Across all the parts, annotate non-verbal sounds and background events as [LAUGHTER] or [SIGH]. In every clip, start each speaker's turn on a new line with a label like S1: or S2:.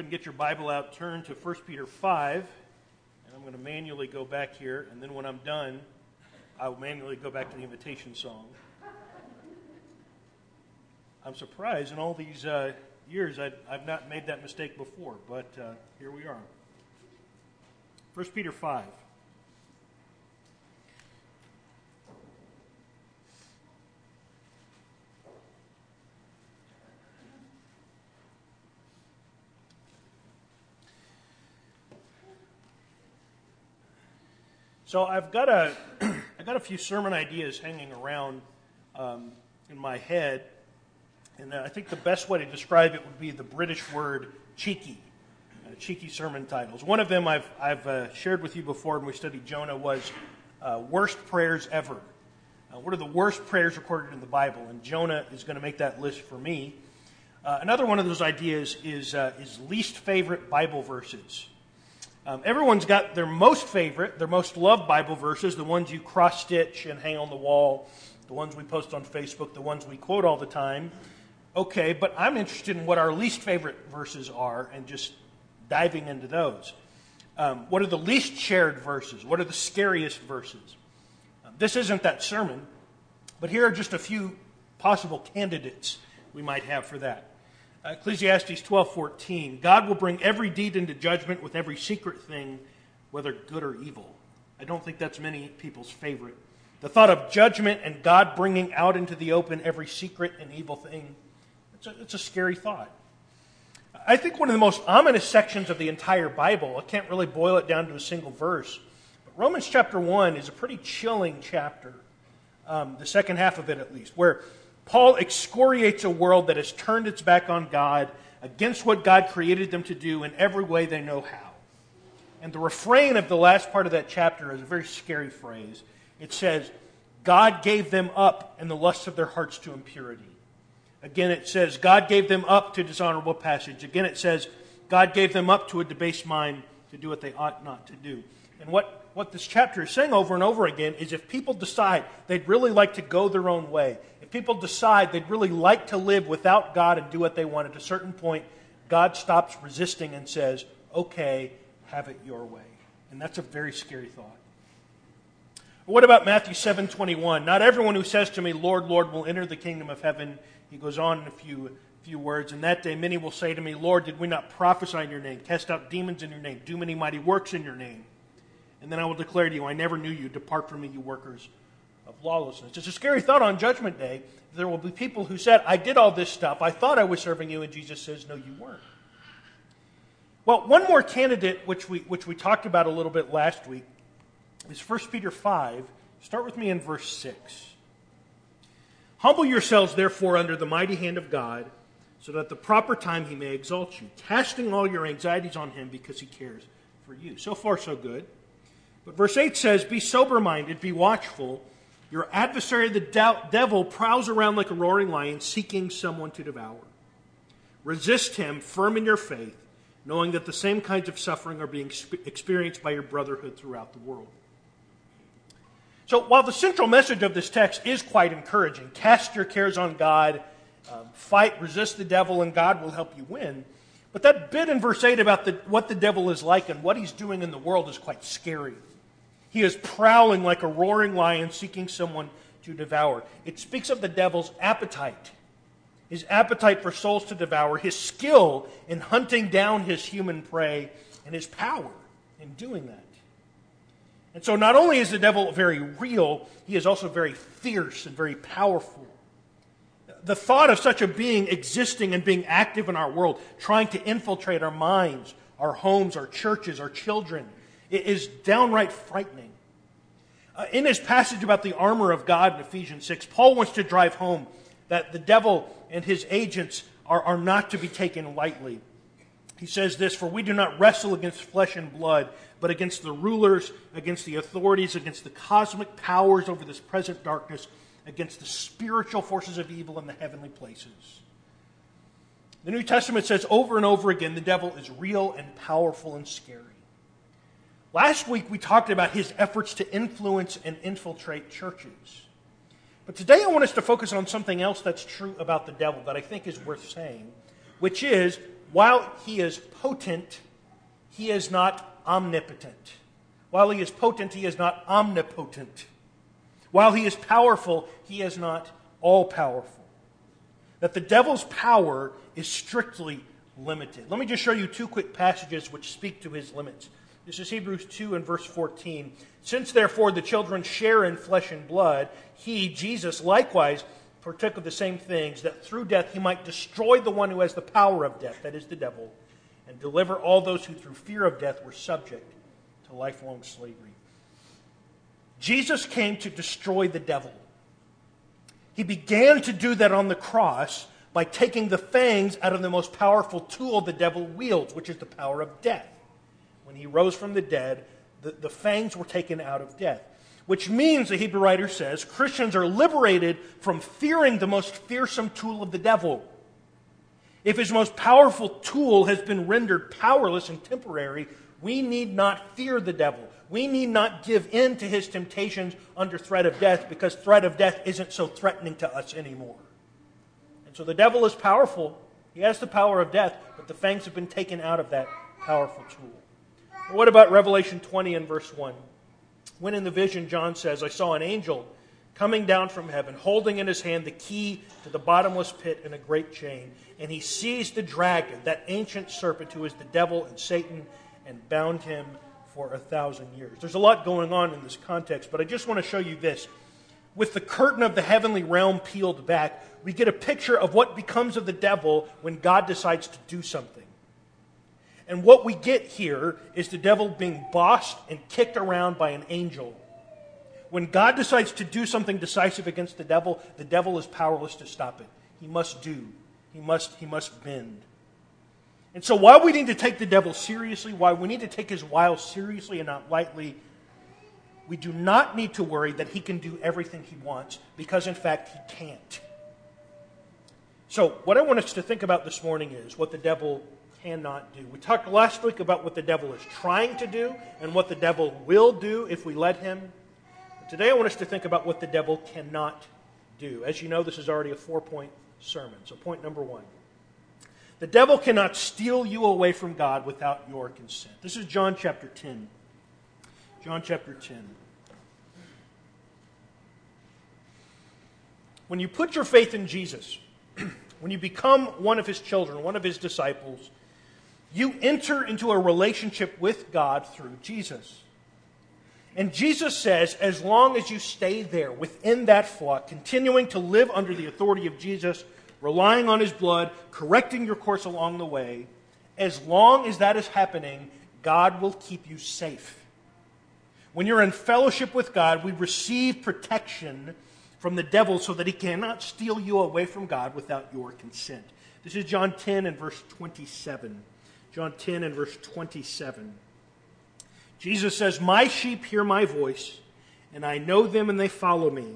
S1: ahead and get your Bible out, turn to 1 Peter 5, and I'm going to manually go back here, and then when I'm done, I'll manually go back to the invitation song. I'm surprised in all these uh, years i have not made that mistake before, but uh, here we are. 1 Peter 5. So I've got a, [CLEARS THROAT] I've got a few sermon ideas hanging around um, in my head, and I think the best way to describe it would be the British word cheeky, uh, cheeky sermon titles. One of them I've, I've uh, shared with you before when we studied Jonah was uh, worst prayers ever. Uh, what are the worst prayers recorded in the Bible? And Jonah is going to make that list for me. Uh, another one of those ideas is, uh, is least favorite Bible verses. Um, everyone's got their most favorite, their most loved Bible verses, the ones you cross stitch and hang on the wall, the ones we post on Facebook, the ones we quote all the time. Okay, but I'm interested in what our least favorite verses are and just diving into those. Um, what are the least shared verses? What are the scariest verses? Um, this isn't that sermon, but here are just a few possible candidates we might have for that. Ecclesiastes 12:14, God will bring every deed into judgment with every secret thing, whether good or evil. I don't think that's many people's favorite. The thought of judgment and God bringing out into the open every secret and evil thing, it's a, it's a scary thought. I think one of the most ominous sections of the entire Bible, I can't really boil it down to a single verse, but Romans chapter 1 is a pretty chilling chapter, um, the second half of it at least, where Paul excoriates a world that has turned its back on God against what God created them to do in every way they know how. And the refrain of the last part of that chapter is a very scary phrase. It says, God gave them up in the lusts of their hearts to impurity. Again, it says, God gave them up to dishonorable passage. Again, it says, God gave them up to a debased mind to do what they ought not to do. And what, what this chapter is saying over and over again is if people decide they'd really like to go their own way, if people decide they'd really like to live without God and do what they want, at a certain point, God stops resisting and says, okay, have it your way. And that's a very scary thought. What about Matthew 7:21? Not everyone who says to me, "Lord, Lord," will enter the kingdom of heaven. He goes on in a few few words. And that day many will say to me, "Lord, did we not prophesy in your name, cast out demons in your name, do many mighty works in your name?" And then I will declare to you, "I never knew you. Depart from me, you workers of lawlessness. It's a scary thought on Judgment Day. There will be people who said, I did all this stuff. I thought I was serving you. And Jesus says, No, you weren't. Well, one more candidate, which we, which we talked about a little bit last week, is 1 Peter 5. Start with me in verse 6. Humble yourselves, therefore, under the mighty hand of God, so that at the proper time he may exalt you, casting all your anxieties on him because he cares for you. So far, so good. But verse 8 says, Be sober minded, be watchful. Your adversary, the devil, prowls around like a roaring lion, seeking someone to devour. Resist him, firm in your faith, knowing that the same kinds of suffering are being experienced by your brotherhood throughout the world. So, while the central message of this text is quite encouraging cast your cares on God, um, fight, resist the devil, and God will help you win. But that bit in verse 8 about the, what the devil is like and what he's doing in the world is quite scary. He is prowling like a roaring lion seeking someone to devour. It speaks of the devil's appetite, his appetite for souls to devour, his skill in hunting down his human prey, and his power in doing that. And so, not only is the devil very real, he is also very fierce and very powerful. The thought of such a being existing and being active in our world, trying to infiltrate our minds, our homes, our churches, our children, is downright frightening. Uh, in his passage about the armor of God in Ephesians 6, Paul wants to drive home that the devil and his agents are, are not to be taken lightly. He says this For we do not wrestle against flesh and blood, but against the rulers, against the authorities, against the cosmic powers over this present darkness, against the spiritual forces of evil in the heavenly places. The New Testament says over and over again the devil is real and powerful and scary. Last week we talked about his efforts to influence and infiltrate churches. But today I want us to focus on something else that's true about the devil that I think is worth saying, which is while he is potent, he is not omnipotent. While he is potent, he is not omnipotent. While he is powerful, he is not all powerful. That the devil's power is strictly limited. Let me just show you two quick passages which speak to his limits. This is Hebrews 2 and verse 14. Since therefore the children share in flesh and blood, he, Jesus, likewise partook of the same things, that through death he might destroy the one who has the power of death, that is the devil, and deliver all those who through fear of death were subject to lifelong slavery. Jesus came to destroy the devil. He began to do that on the cross by taking the fangs out of the most powerful tool the devil wields, which is the power of death. When he rose from the dead, the, the fangs were taken out of death. Which means, the Hebrew writer says, Christians are liberated from fearing the most fearsome tool of the devil. If his most powerful tool has been rendered powerless and temporary, we need not fear the devil. We need not give in to his temptations under threat of death because threat of death isn't so threatening to us anymore. And so the devil is powerful. He has the power of death, but the fangs have been taken out of that powerful tool. What about Revelation 20 and verse 1? When in the vision, John says, I saw an angel coming down from heaven, holding in his hand the key to the bottomless pit and a great chain. And he seized the dragon, that ancient serpent who is the devil and Satan, and bound him for a thousand years. There's a lot going on in this context, but I just want to show you this. With the curtain of the heavenly realm peeled back, we get a picture of what becomes of the devil when God decides to do something. And what we get here is the devil being bossed and kicked around by an angel. When God decides to do something decisive against the devil, the devil is powerless to stop it. He must do. He must, he must bend. And so, why we need to take the devil seriously, why we need to take his wiles seriously and not lightly, we do not need to worry that he can do everything he wants, because in fact, he can't. So, what I want us to think about this morning is what the devil cannot do. We talked last week about what the devil is trying to do and what the devil will do if we let him. Today, I want us to think about what the devil cannot do. As you know, this is already a four point sermon. So, point number one the devil cannot steal you away from God without your consent. This is John chapter 10. John chapter 10. When you put your faith in Jesus, [CLEARS THROAT] when you become one of his children, one of his disciples, you enter into a relationship with God through Jesus. And Jesus says, as long as you stay there within that flock, continuing to live under the authority of Jesus, relying on his blood, correcting your course along the way, as long as that is happening, God will keep you safe. When you're in fellowship with God, we receive protection from the devil so that he cannot steal you away from God without your consent. This is John 10 and verse 27. John 10 and verse 27. Jesus says, My sheep hear my voice, and I know them and they follow me.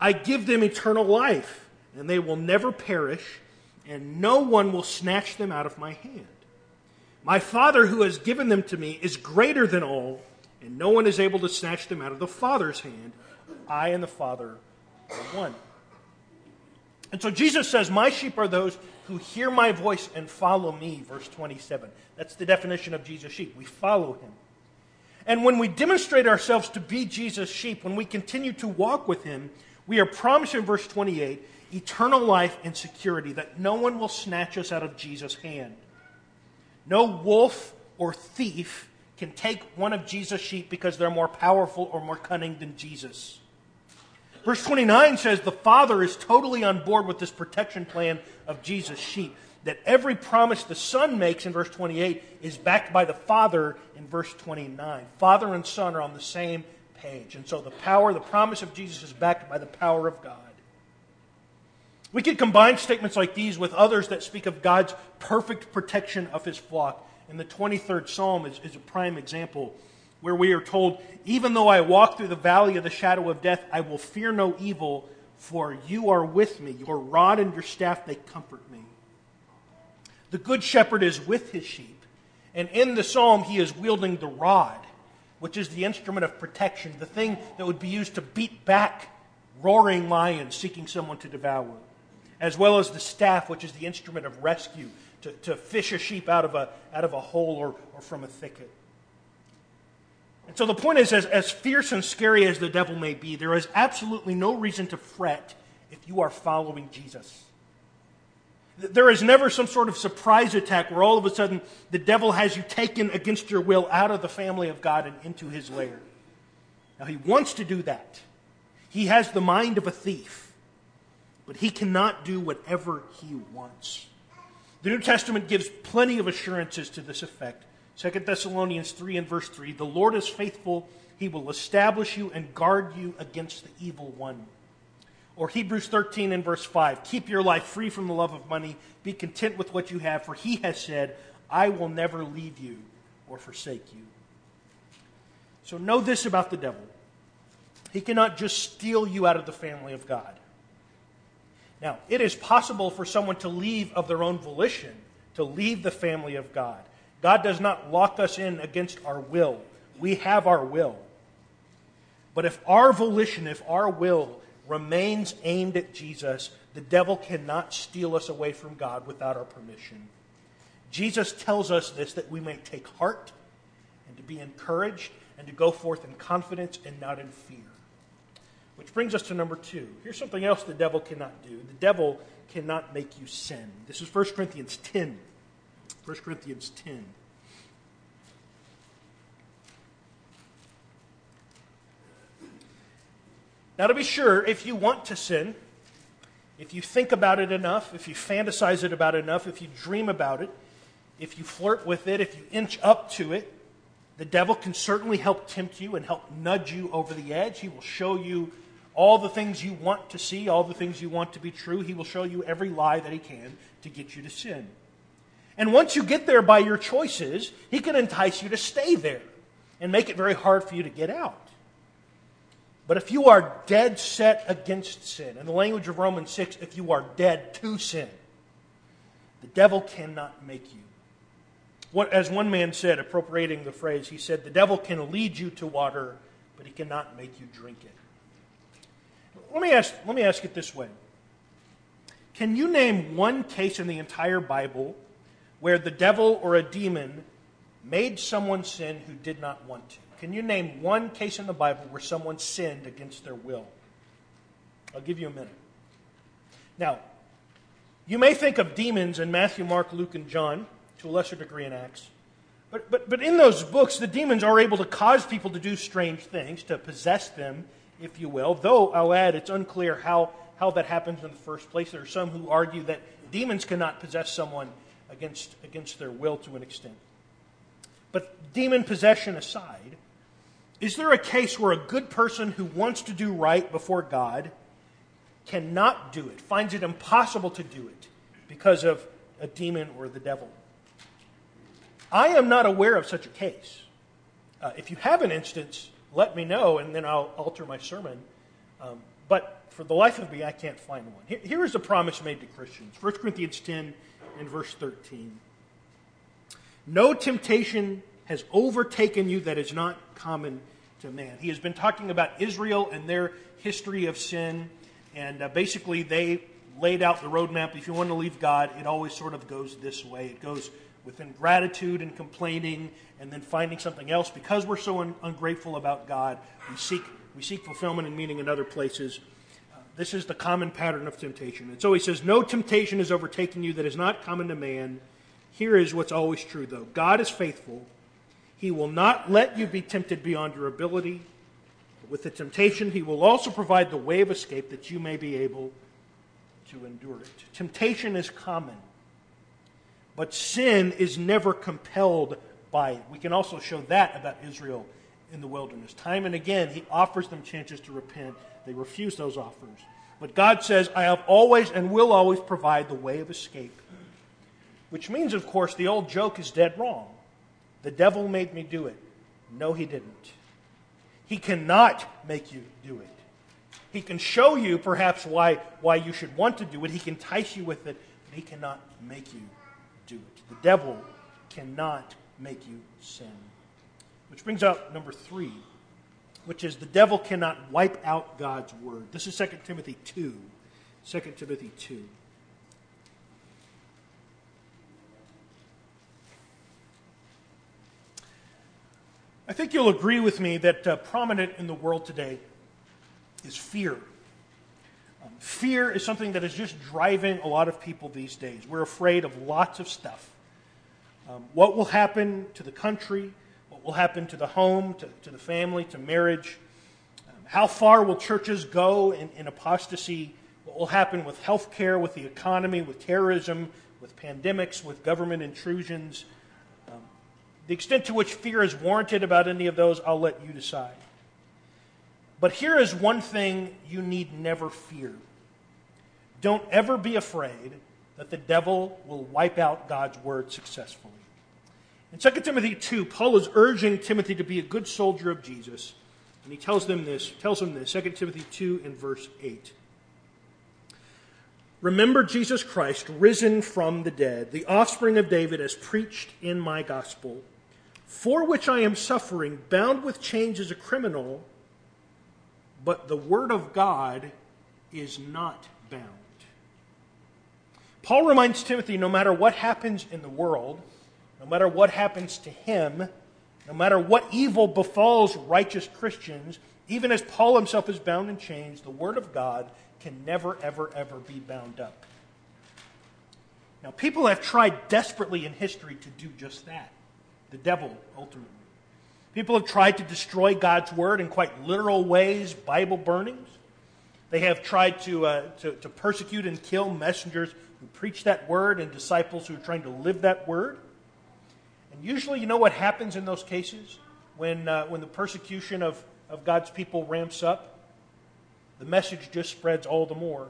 S1: I give them eternal life, and they will never perish, and no one will snatch them out of my hand. My Father who has given them to me is greater than all, and no one is able to snatch them out of the Father's hand. I and the Father are one. And so Jesus says, My sheep are those who hear my voice and follow me, verse 27. That's the definition of Jesus' sheep. We follow him. And when we demonstrate ourselves to be Jesus' sheep, when we continue to walk with him, we are promised in verse 28 eternal life and security, that no one will snatch us out of Jesus' hand. No wolf or thief can take one of Jesus' sheep because they're more powerful or more cunning than Jesus. Verse 29 says the Father is totally on board with this protection plan of Jesus' sheep. That every promise the Son makes in verse 28 is backed by the Father in verse 29. Father and Son are on the same page. And so the power, the promise of Jesus is backed by the power of God. We could combine statements like these with others that speak of God's perfect protection of his flock. And the 23rd Psalm is, is a prime example where we are told, Even though I walk through the valley of the shadow of death, I will fear no evil, for you are with me. Your rod and your staff, they comfort me. The good shepherd is with his sheep. And in the psalm, he is wielding the rod, which is the instrument of protection, the thing that would be used to beat back roaring lions seeking someone to devour, as well as the staff, which is the instrument of rescue, to, to fish a sheep out of a, out of a hole or, or from a thicket. And so the point is, as, as fierce and scary as the devil may be, there is absolutely no reason to fret if you are following Jesus. There is never some sort of surprise attack where all of a sudden the devil has you taken against your will out of the family of God and into his lair. Now, he wants to do that. He has the mind of a thief, but he cannot do whatever he wants. The New Testament gives plenty of assurances to this effect. 2 Thessalonians 3 and verse 3 The Lord is faithful, he will establish you and guard you against the evil one. Or Hebrews 13 and verse 5 Keep your life free from the love of money, be content with what you have, for he has said, I will never leave you or forsake you. So know this about the devil he cannot just steal you out of the family of God. Now, it is possible for someone to leave of their own volition, to leave the family of God. God does not lock us in against our will. We have our will. But if our volition, if our will remains aimed at Jesus, the devil cannot steal us away from God without our permission. Jesus tells us this that we may take heart and to be encouraged and to go forth in confidence and not in fear. Which brings us to number two. Here's something else the devil cannot do the devil cannot make you sin. This is 1 Corinthians 10. 1 Corinthians 10. Now, to be sure, if you want to sin, if you think about it enough, if you fantasize it about enough, if you dream about it, if you flirt with it, if you inch up to it, the devil can certainly help tempt you and help nudge you over the edge. He will show you all the things you want to see, all the things you want to be true. He will show you every lie that he can to get you to sin. And once you get there by your choices, he can entice you to stay there and make it very hard for you to get out. But if you are dead set against sin, in the language of Romans 6, if you are dead to sin, the devil cannot make you. What, as one man said, appropriating the phrase, he said, The devil can lead you to water, but he cannot make you drink it. Let me ask, let me ask it this way Can you name one case in the entire Bible where the devil or a demon made someone sin who did not want to? Can you name one case in the Bible where someone sinned against their will? I'll give you a minute. Now, you may think of demons in Matthew, Mark, Luke, and John, to a lesser degree in Acts. But, but, but in those books, the demons are able to cause people to do strange things, to possess them if you will. Though, I'll add, it's unclear how, how that happens in the first place. There are some who argue that demons cannot possess someone against, against their will to an extent. But demon possession aside, is there a case where a good person who wants to do right before God cannot do it, finds it impossible to do it because of a demon or the devil? I am not aware of such a case. Uh, if you have an instance, let me know, and then I'll alter my sermon. Um, but for the life of me, I can't find one. Here, here is a promise made to Christians 1 Corinthians 10 and verse 13. No temptation has overtaken you that is not common to man. He has been talking about Israel and their history of sin, and uh, basically they laid out the roadmap. If you want to leave God, it always sort of goes this way. It goes with ingratitude and complaining and then finding something else because we're so un- ungrateful about God. We seek, we seek fulfillment and meaning in other places. This is the common pattern of temptation. And so he says, No temptation has overtaken you that is not common to man. Here is what's always true, though God is faithful. He will not let you be tempted beyond your ability. But with the temptation, he will also provide the way of escape that you may be able to endure it. Temptation is common. But sin is never compelled by it. We can also show that about Israel in the wilderness. Time and again, he offers them chances to repent. They refuse those offers. But God says, I have always and will always provide the way of escape. Which means, of course, the old joke is dead wrong. The devil made me do it. No, he didn't. He cannot make you do it. He can show you perhaps why, why you should want to do it. He can entice you with it, but he cannot make you do it. The devil cannot make you sin. Which brings up number three, which is the devil cannot wipe out God's word. This is 2 Timothy 2. 2 Timothy 2. I think you'll agree with me that uh, prominent in the world today is fear. Um, fear is something that is just driving a lot of people these days. We're afraid of lots of stuff. Um, what will happen to the country? Will happen to the home, to, to the family, to marriage? Um, how far will churches go in, in apostasy? What will happen with health care, with the economy, with terrorism, with pandemics, with government intrusions? Um, the extent to which fear is warranted about any of those, I'll let you decide. But here is one thing you need never fear don't ever be afraid that the devil will wipe out God's word successfully. In 2 Timothy 2, Paul is urging Timothy to be a good soldier of Jesus. And he tells them this, tells him this, 2 Timothy 2 and verse 8. Remember Jesus Christ, risen from the dead, the offspring of David, as preached in my gospel, for which I am suffering, bound with chains as a criminal but the Word of God is not bound. Paul reminds Timothy no matter what happens in the world, no matter what happens to him, no matter what evil befalls righteous Christians, even as Paul himself is bound in chains, the Word of God can never, ever, ever be bound up. Now, people have tried desperately in history to do just that. The devil, ultimately. People have tried to destroy God's word in quite literal ways, Bible burnings. They have tried to, uh, to, to, persecute and kill messengers who preach that word and disciples who are trying to live that word. And usually, you know what happens in those cases when, uh, when the persecution of, of God's people ramps up? The message just spreads all the more.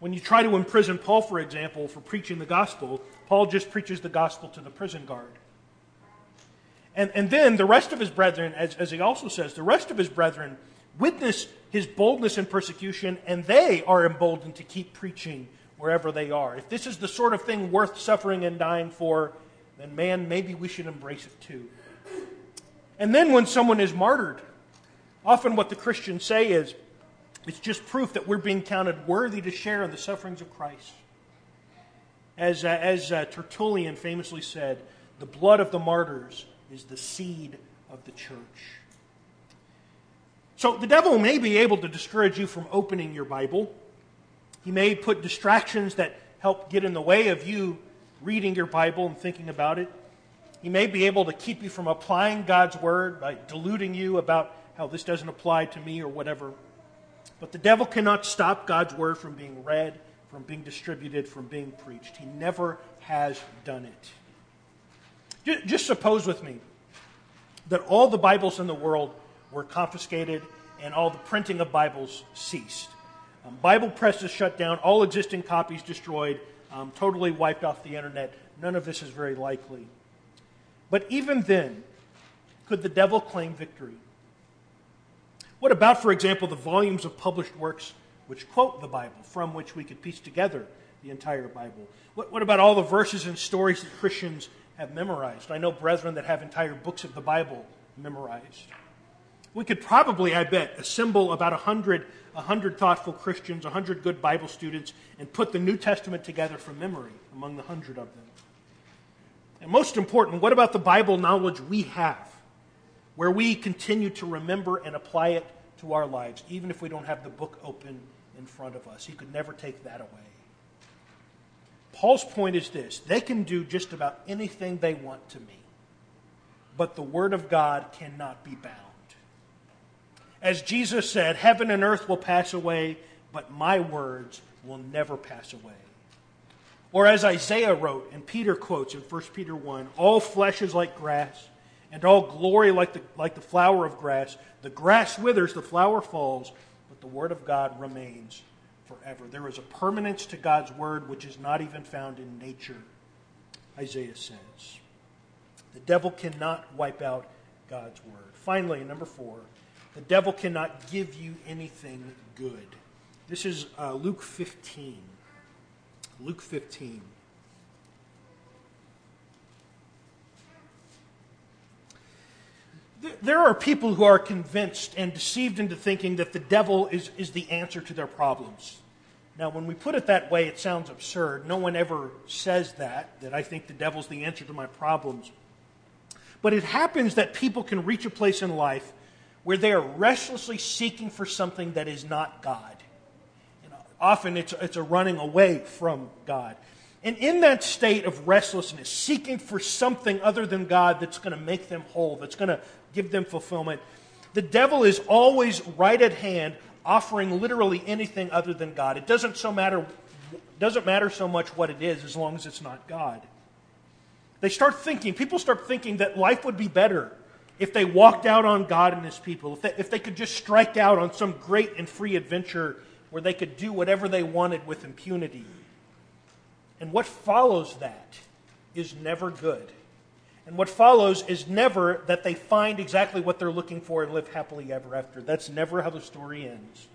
S1: When you try to imprison Paul, for example, for preaching the gospel, Paul just preaches the gospel to the prison guard. And, and then the rest of his brethren, as, as he also says, the rest of his brethren witness his boldness in persecution, and they are emboldened to keep preaching wherever they are. If this is the sort of thing worth suffering and dying for, then man, maybe we should embrace it too. And then when someone is martyred, often what the Christians say is, it's just proof that we're being counted worthy to share in the sufferings of Christ. As, uh, as uh, Tertullian famously said, the blood of the martyrs is the seed of the church. So the devil may be able to discourage you from opening your Bible. He may put distractions that help get in the way of you reading your Bible and thinking about it. He may be able to keep you from applying God's word by deluding you about how this doesn't apply to me or whatever. But the devil cannot stop God's word from being read, from being distributed, from being preached. He never has done it. Just suppose with me that all the Bibles in the world were confiscated and all the printing of Bibles ceased. Um, Bible presses shut down, all existing copies destroyed, um, totally wiped off the internet. None of this is very likely. But even then, could the devil claim victory? What about, for example, the volumes of published works which quote the Bible, from which we could piece together the entire Bible? What, what about all the verses and stories that Christians have memorized. I know brethren that have entire books of the Bible memorized. We could probably, I bet, assemble about a hundred, a hundred thoughtful Christians, a hundred good Bible students, and put the New Testament together from memory among the hundred of them. And most important, what about the Bible knowledge we have, where we continue to remember and apply it to our lives, even if we don't have the book open in front of us? He could never take that away. Paul's point is this they can do just about anything they want to me, but the Word of God cannot be bound. As Jesus said, heaven and earth will pass away, but my words will never pass away. Or as Isaiah wrote, and Peter quotes in 1 Peter 1 All flesh is like grass, and all glory like the, like the flower of grass. The grass withers, the flower falls, but the word of God remains forever. There is a permanence to God's word which is not even found in nature, Isaiah says. The devil cannot wipe out God's word. Finally, number four, the devil cannot give you anything good. This is uh, Luke 15. Luke 15. There are people who are convinced and deceived into thinking that the devil is, is the answer to their problems. Now, when we put it that way, it sounds absurd. No one ever says that, that I think the devil's the answer to my problems. But it happens that people can reach a place in life where they are restlessly seeking for something that is not God. You know, often it's, it's a running away from God. And in that state of restlessness, seeking for something other than God that's going to make them whole, that's going to give them fulfillment, the devil is always right at hand, offering literally anything other than God. It doesn't so matter doesn't matter so much what it is as long as it's not God. They start thinking, people start thinking that life would be better if they walked out on God and His people, if they, if they could just strike out on some great and free adventure where they could do whatever they wanted with impunity. And what follows that is never good. And what follows is never that they find exactly what they're looking for and live happily ever after. That's never how the story ends.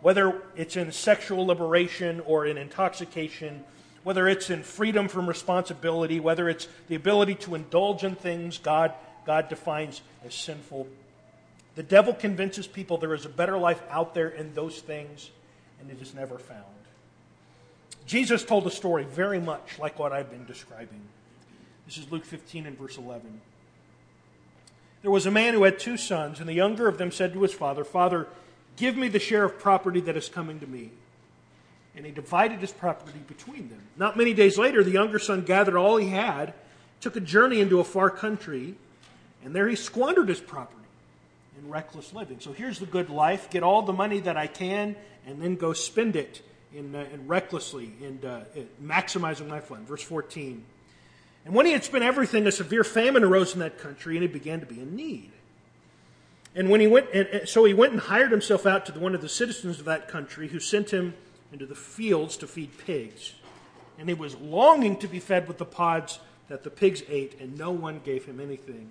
S1: Whether it's in sexual liberation or in intoxication, whether it's in freedom from responsibility, whether it's the ability to indulge in things God, God defines as sinful. The devil convinces people there is a better life out there in those things, and it is never found. Jesus told a story very much like what I've been describing. This is Luke 15 and verse 11. There was a man who had two sons, and the younger of them said to his father, Father, give me the share of property that is coming to me. And he divided his property between them. Not many days later, the younger son gathered all he had, took a journey into a far country, and there he squandered his property in reckless living. So here's the good life get all the money that I can, and then go spend it in, uh, in recklessly and uh, maximizing my fun. Verse 14. And when he had spent everything, a severe famine arose in that country, and he began to be in need. And when he went, and, so he went and hired himself out to one of the citizens of that country, who sent him into the fields to feed pigs. And he was longing to be fed with the pods that the pigs ate, and no one gave him anything.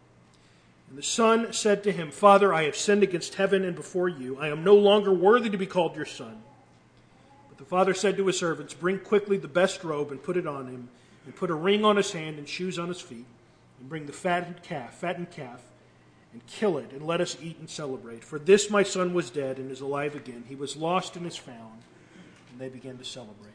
S1: And the son said to him, Father, I have sinned against heaven and before you. I am no longer worthy to be called your son. But the father said to his servants, Bring quickly the best robe and put it on him and put a ring on his hand and shoes on his feet, and bring the fattened calf, fattened calf, and kill it, and let us eat and celebrate. For this my son was dead and is alive again. He was lost and is found. And they began to celebrate.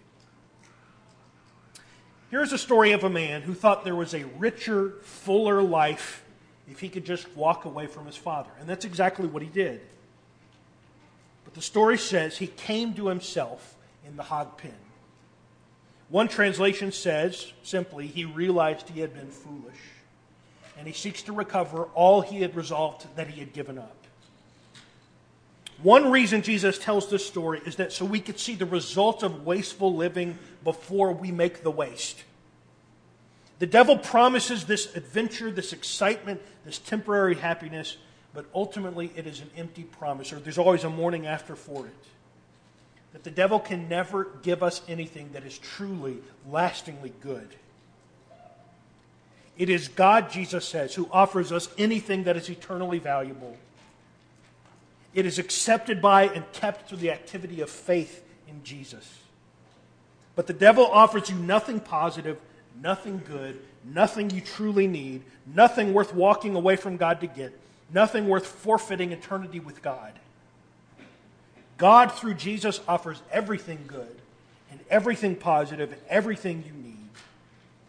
S1: Here's a story of a man who thought there was a richer, fuller life if he could just walk away from his father. And that's exactly what he did. But the story says he came to himself in the hog pen. One translation says simply, he realized he had been foolish, and he seeks to recover all he had resolved that he had given up. One reason Jesus tells this story is that so we could see the results of wasteful living before we make the waste. The devil promises this adventure, this excitement, this temporary happiness, but ultimately it is an empty promise, or there's always a morning after for it that the devil can never give us anything that is truly, lastingly good. It is God, Jesus says, who offers us anything that is eternally valuable. It is accepted by and kept through the activity of faith in Jesus. But the devil offers you nothing positive, nothing good, nothing you truly need, nothing worth walking away from God to get, nothing worth forfeiting eternity with God. God, through Jesus, offers everything good and everything positive and everything you need.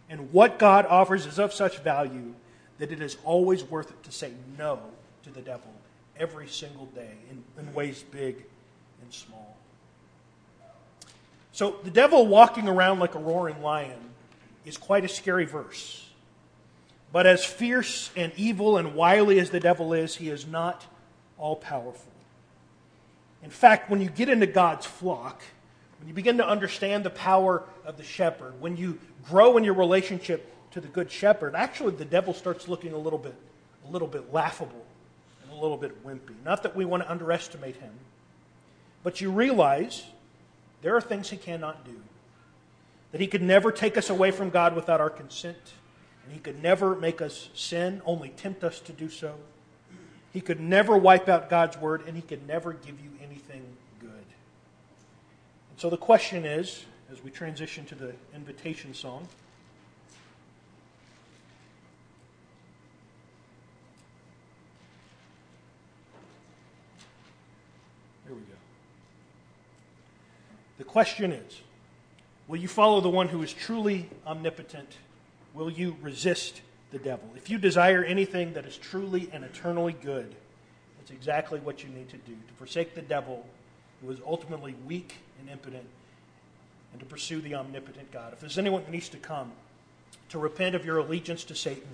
S1: And what God offers is of such value that it is always worth it to say no to the devil every single day in, in ways big and small. So, the devil walking around like a roaring lion is quite a scary verse. But as fierce and evil and wily as the devil is, he is not all powerful. In fact, when you get into God's flock, when you begin to understand the power of the shepherd, when you grow in your relationship to the good shepherd, actually the devil starts looking a little bit, a little bit laughable and a little bit wimpy. Not that we want to underestimate him, but you realize there are things he cannot do. That he could never take us away from God without our consent, and he could never make us sin, only tempt us to do so. He could never wipe out God's word, and he could never give you anything good. And so the question is, as we transition to the invitation song, Here we go. The question is Will you follow the one who is truly omnipotent? Will you resist the devil? If you desire anything that is truly and eternally good, that's exactly what you need to do to forsake the devil, who is ultimately weak and impotent, and to pursue the omnipotent God. If there's anyone that needs to come to repent of your allegiance to Satan,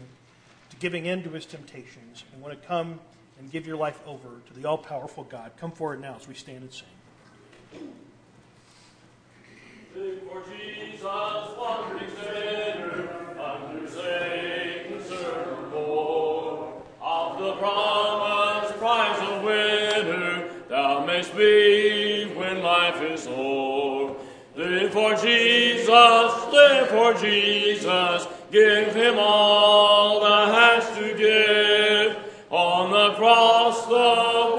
S1: to giving in to his temptations, and want to come and give your life over to the all powerful God, come forward now as we stand and sing.
S2: For Jesus. Live for Jesus, give him all thou hast to give. On the cross, the